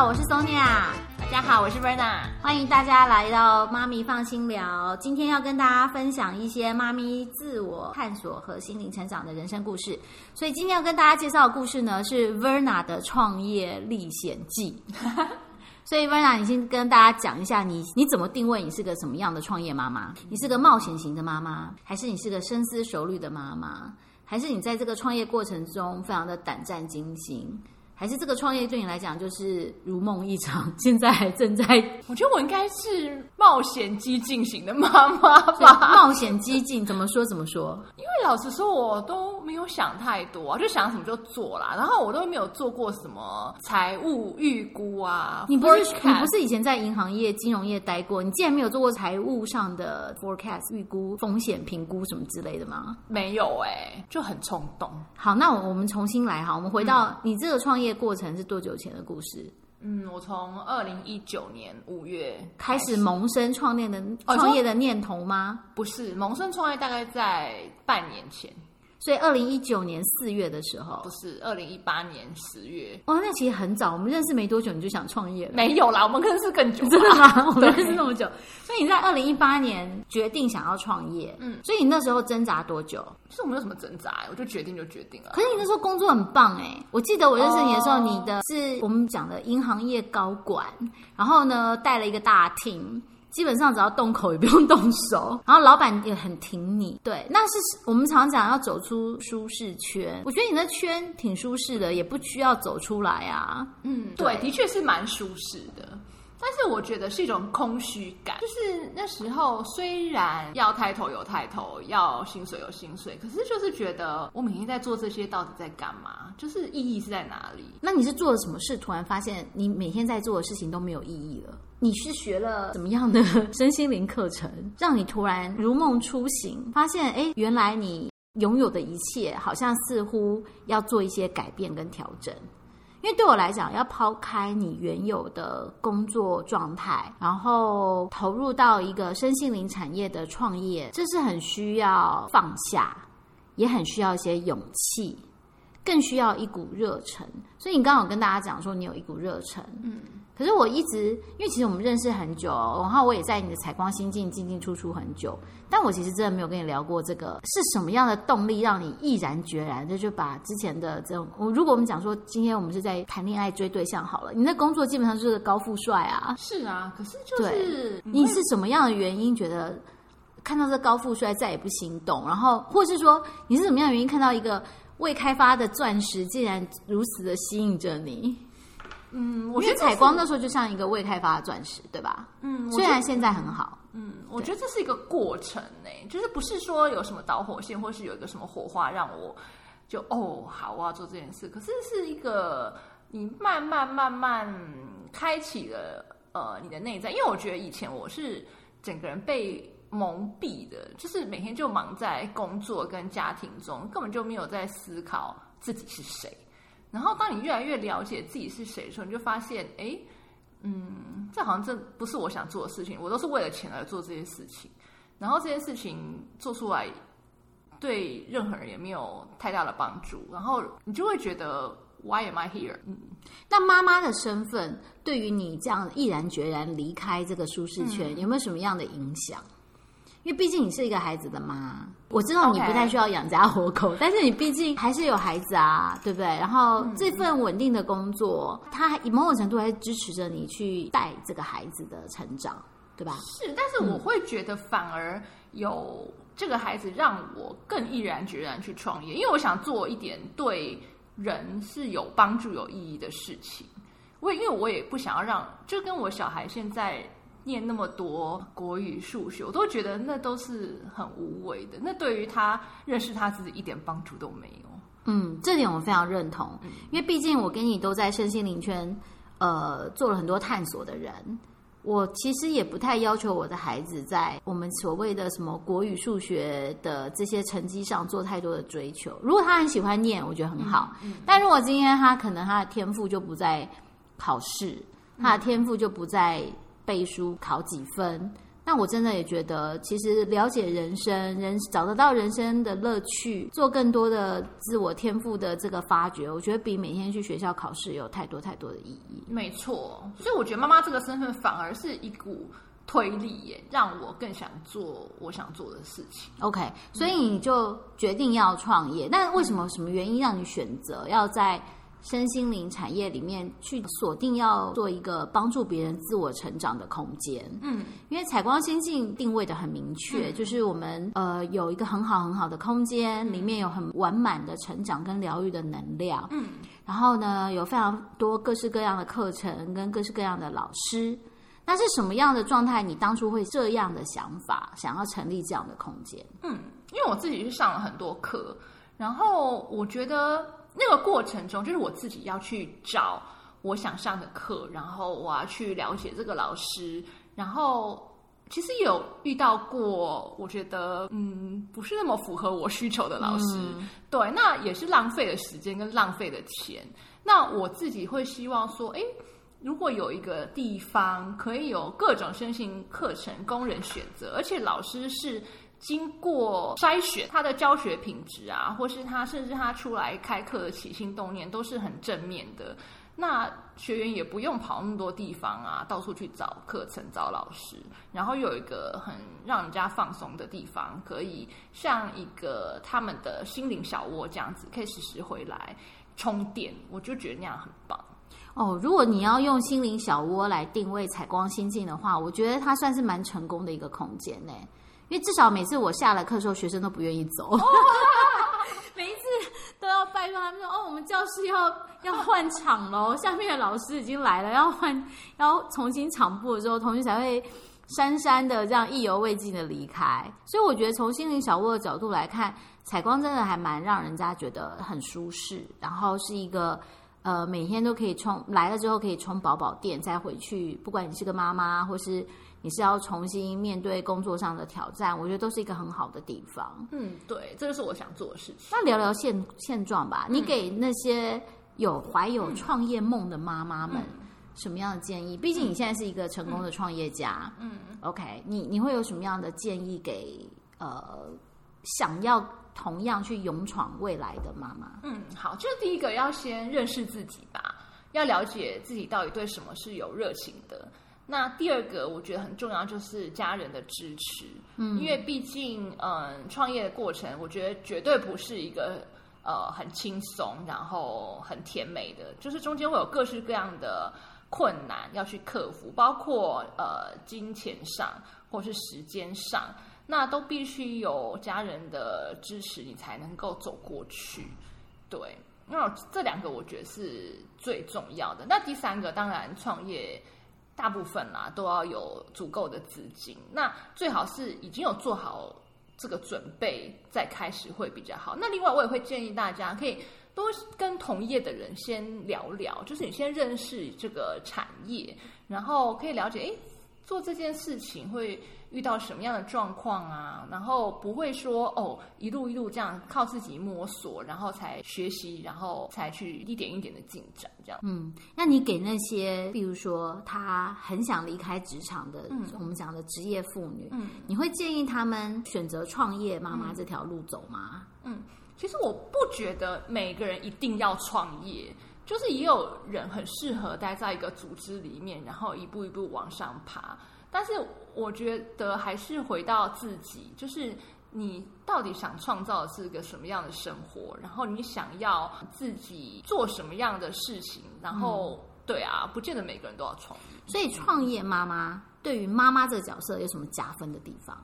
好，我是 Sonia。大家好，我是 Verna。欢迎大家来到妈咪放心聊。今天要跟大家分享一些妈咪自我探索和心灵成长的人生故事。所以今天要跟大家介绍的故事呢，是 Verna 的创业历险记。所以 Verna，你先跟大家讲一下，你你怎么定位你是个什么样的创业妈妈？你是个冒险型的妈妈，还是你是个深思熟虑的妈妈？还是你在这个创业过程中非常的胆战心惊？还是这个创业对你来讲就是如梦一场？现在还正在，我觉得我应该是冒险激进型的妈妈吧。冒险激进怎么说怎么说？因为老实说，我都没有想太多，就想什么就做啦。然后我都没有做过什么财务预估啊。你不是你不是以前在银行业、金融业待过？你竟然没有做过财务上的 forecast 预估、风险评估什么之类的吗？没有哎，就很冲动。好，那我们重新来哈，我们回到你这个创业。过程是多久前的故事？嗯，我从二零一九年五月开始萌生创业的创业的念头吗？不是，萌生创业大概在半年前。所以，二零一九年四月的时候，不是二零一八年十月。哦，那其实很早，我们认识没多久你就想创业了？没有啦，我们认识更久，真的吗？我们认识那么久，所以你在二零一八年决定想要创业，嗯，所以你那时候挣扎多久？其实我没有什么挣扎，我就决定就决定了。可是你那时候工作很棒哎，我记得我认识你的时候，你的是我们讲的银行业高管，然后呢带了一个大厅。基本上只要动口也不用动手，然后老板也很挺你。对，那是我们常讲要走出舒适圈。我觉得你那圈挺舒适的，也不需要走出来啊。嗯，对，的确是蛮舒适的。但是我觉得是一种空虚感，就是那时候虽然要抬头有抬头，要薪水有薪水，可是就是觉得我每天在做这些到底在干嘛？就是意义是在哪里？那你是做了什么事？突然发现你每天在做的事情都没有意义了？你是学了怎么样的身心灵课程，让你突然如梦初醒，发现哎，原来你拥有的一切好像似乎要做一些改变跟调整。因为对我来讲，要抛开你原有的工作状态，然后投入到一个身心灵产业的创业，这是很需要放下，也很需要一些勇气，更需要一股热忱。所以你刚刚有跟大家讲说，你有一股热忱，嗯。可是我一直，因为其实我们认识很久，然后我也在你的采光心境进进出出很久，但我其实真的没有跟你聊过这个是什么样的动力让你毅然决然的就把之前的这种，我如果我们讲说今天我们是在谈恋爱追对象好了，你的工作基本上就是高富帅啊，是啊，可是就是你是什么样的原因觉得看到这高富帅再也不心动，然后或是说你是什么样的原因看到一个未开发的钻石竟然如此的吸引着你？嗯，我觉得采光那时候就像一个未开发的钻石，对吧？嗯，虽然现在很好。嗯，我觉得这是一个过程呢，就是不是说有什么导火线，或是有一个什么火花让我就哦好，我要做这件事。可是是一个你慢慢慢慢开启了呃你的内在，因为我觉得以前我是整个人被蒙蔽的，就是每天就忙在工作跟家庭中，根本就没有在思考自己是谁。然后，当你越来越了解自己是谁的时候，你就发现，哎，嗯，这好像这不是我想做的事情。我都是为了钱而做这些事情，然后这件事情做出来对任何人也没有太大的帮助。然后你就会觉得，Why am I here？嗯，那妈妈的身份对于你这样毅然决然离开这个舒适圈，有没有什么样的影响？因为毕竟你是一个孩子的妈，我知道你不太需要养家活口，但是你毕竟还是有孩子啊，对不对？然后这份稳定的工作，它某种程度还是支持着你去带这个孩子的成长，对吧？是，但是我会觉得反而有这个孩子让我更毅然决然去创业，因为我想做一点对人是有帮助、有意义的事情。我因为我也不想要让，就跟我小孩现在。念那么多国语、数学，我都觉得那都是很无谓的。那对于他认识他自己一点帮助都没有。嗯，这点我非常认同。因为毕竟我跟你都在身心灵圈，呃，做了很多探索的人。我其实也不太要求我的孩子在我们所谓的什么国语、数学的这些成绩上做太多的追求。如果他很喜欢念，我觉得很好。但如果今天他可能他的天赋就不在考试，他的天赋就不在。背书考几分，那我真的也觉得，其实了解人生，人找得到人生的乐趣，做更多的自我天赋的这个发掘，我觉得比每天去学校考试有太多太多的意义。没错，所以我觉得妈妈这个身份反而是一股推力耶，让我更想做我想做的事情。OK，所以你就决定要创业。那为什么？什么原因让你选择要在身心灵产业里面去锁定要做一个帮助别人自我成长的空间？嗯，因为采光先进定位的很明确，就是我们呃有一个很好很好的空间，里面有很完满的成长跟疗愈的能量。嗯，然后呢，有非常多各式各样的课程跟各式各样的老师。那是什么样的状态？你当初会这样的想法，想要成立这样的空间？嗯，因为我自己是上了很多课，然后我觉得那个过程中，就是我自己要去找我想上的课，然后我要去了解这个老师，然后其实也有遇到过，我觉得嗯不是那么符合我需求的老师，对，那也是浪费了时间跟浪费了钱。那我自己会希望说，诶，如果有一个地方可以有各种身心课程供人选择，而且老师是经过筛选，他的教学品质啊，或是他甚至他出来开课的起心动念都是很正面的。那学员也不用跑那么多地方啊，到处去找课程、找老师，然后有一个很让人家放松的地方，可以像一个他们的心灵小窝这样子，可以时时回来充电。我就觉得那样很棒。哦，如果你要用心灵小窝来定位采光心境的话，我觉得它算是蛮成功的一个空间呢。因为至少每次我下了课的时候，学生都不愿意走，每一次都要拜托他们说：“哦，我们教室要要换场喽，下面的老师已经来了，要换要重新场布的时候，同学才会姗姗的这样意犹未尽的离开。”所以我觉得从心灵小屋的角度来看，采光真的还蛮让人家觉得很舒适，然后是一个。呃，每天都可以充来了之后可以充饱饱电，再回去。不管你是个妈妈，或是你是要重新面对工作上的挑战，我觉得都是一个很好的地方。嗯，对，这就是我想做的事情。那聊聊现现状吧，你给那些有怀有创业梦的妈妈们什么样的建议？毕竟你现在是一个成功的创业家，嗯，OK，你你会有什么样的建议给呃想要？同样去勇闯未来的妈妈，嗯，好，就是第一个要先认识自己吧，要了解自己到底对什么是有热情的。那第二个我觉得很重要，就是家人的支持，嗯，因为毕竟，嗯，创业的过程，我觉得绝对不是一个呃很轻松，然后很甜美的，就是中间会有各式各样的困难要去克服，包括呃金钱上或是时间上。那都必须有家人的支持，你才能够走过去。对，那这两个我觉得是最重要的。那第三个，当然创业大部分啦都要有足够的资金，那最好是已经有做好这个准备再开始会比较好。那另外，我也会建议大家可以多跟同业的人先聊聊，就是你先认识这个产业，然后可以了解，诶，做这件事情会。遇到什么样的状况啊？然后不会说哦，一路一路这样靠自己摸索，然后才学习，然后才去一点一点的进展，这样。嗯，那你给那些，比如说他很想离开职场的，嗯、我们讲的职业妇女，嗯，你会建议他们选择创业妈妈这条路走吗？嗯，其实我不觉得每个人一定要创业，就是也有人很适合待在一个组织里面，然后一步一步往上爬。但是我觉得还是回到自己，就是你到底想创造的是个什么样的生活，然后你想要自己做什么样的事情，然后、嗯、对啊，不见得每个人都要创业。所以创业妈妈对于妈妈这个角色有什么加分的地方？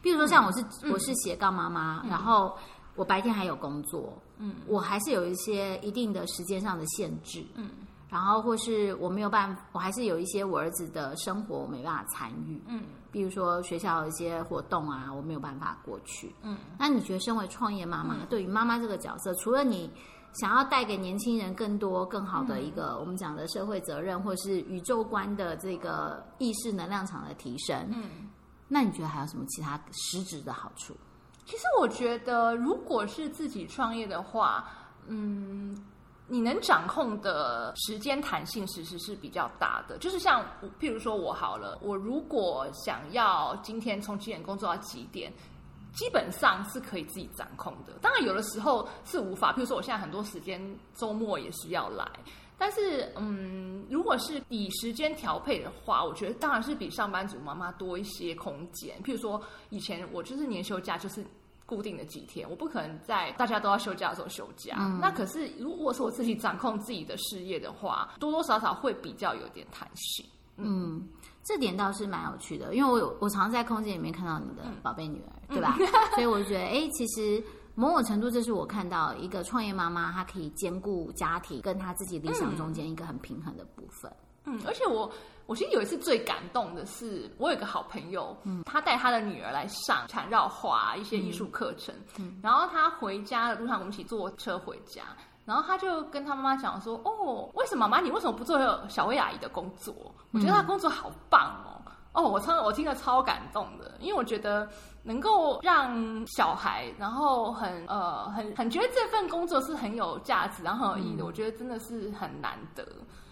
比如说像我是、嗯、我是斜杠妈妈，然后我白天还有工作，嗯，我还是有一些一定的时间上的限制，嗯。然后或是我没有办法，我还是有一些我儿子的生活我没办法参与，嗯，比如说学校有一些活动啊，我没有办法过去，嗯。那你觉得身为创业妈妈，嗯、对于妈妈这个角色，除了你想要带给年轻人更多更好的一个、嗯、我们讲的社会责任，或是宇宙观的这个意识能量场的提升，嗯，那你觉得还有什么其他实质的好处？其实我觉得，如果是自己创业的话，嗯。你能掌控的时间弹性其实是比较大的。就是像譬如说我好了，我如果想要今天从几点工作到几点。基本上是可以自己掌控的，当然有的时候是无法。比如说，我现在很多时间周末也是要来，但是嗯，如果是以时间调配的话，我觉得当然是比上班族妈妈多一些空间。譬如说，以前我就是年休假就是固定的几天，我不可能在大家都要休假的时候休假。那可是如果是我自己掌控自己的事业的话，多多少少会比较有点弹性。嗯。这点倒是蛮有趣的，因为我有我常在空间里面看到你的宝贝女儿，对吧？所以我就觉得，哎，其实某种程度，这是我看到一个创业妈妈，她可以兼顾家庭跟她自己理想中间一个很平衡的部分。嗯，而且我我其实有一次最感动的是，我有个好朋友，嗯，他带他的女儿来上缠绕画一些艺术课程，嗯，然后他回家的路上，我们一起坐车回家。然后他就跟他妈妈讲说：“哦，为什么妈妈你为什么不做小薇阿姨的工作？我觉得她工作好棒哦！哦，我超我听了超感动的，因为我觉得能够让小孩，然后很呃很很觉得这份工作是很有价值，然后很有意义的，我觉得真的是很难得。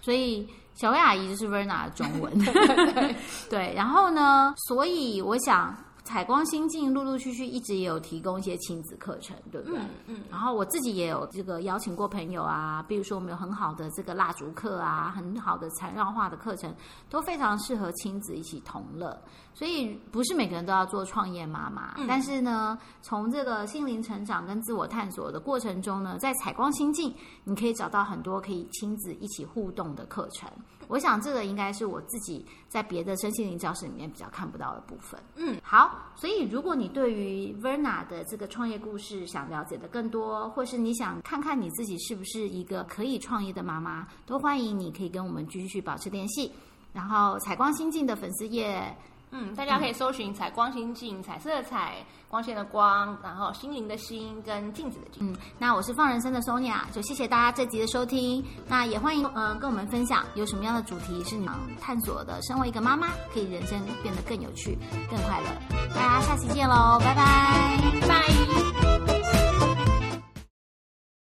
所以小薇阿姨就是 Verna 的中文，对。然后呢，所以我想。”采光心境陆陆续续一直也有提供一些亲子课程，对不对？嗯。然后我自己也有这个邀请过朋友啊，比如说我们有很好的这个蜡烛课啊，很好的缠绕画的课程，都非常适合亲子一起同乐。所以不是每个人都要做创业妈妈，但是呢，从这个心灵成长跟自我探索的过程中呢，在采光心境，你可以找到很多可以亲子一起互动的课程。我想这个应该是我自己在别的身心灵教室里面比较看不到的部分。嗯，好，所以如果你对于 Verna 的这个创业故事想了解的更多，或是你想看看你自己是不是一个可以创业的妈妈，都欢迎你可以跟我们继续保持联系。然后采光新境的粉丝页。嗯，大家可以搜寻“采光心境”，彩色的彩，光线的光，然后心灵的心跟镜子的镜。嗯，那我是放人生的 Sonia，就谢谢大家这集的收听。那也欢迎嗯跟我们分享有什么样的主题是你们探索的，身为一个妈妈可以人生变得更有趣、更快乐。大家下期见喽，拜拜拜。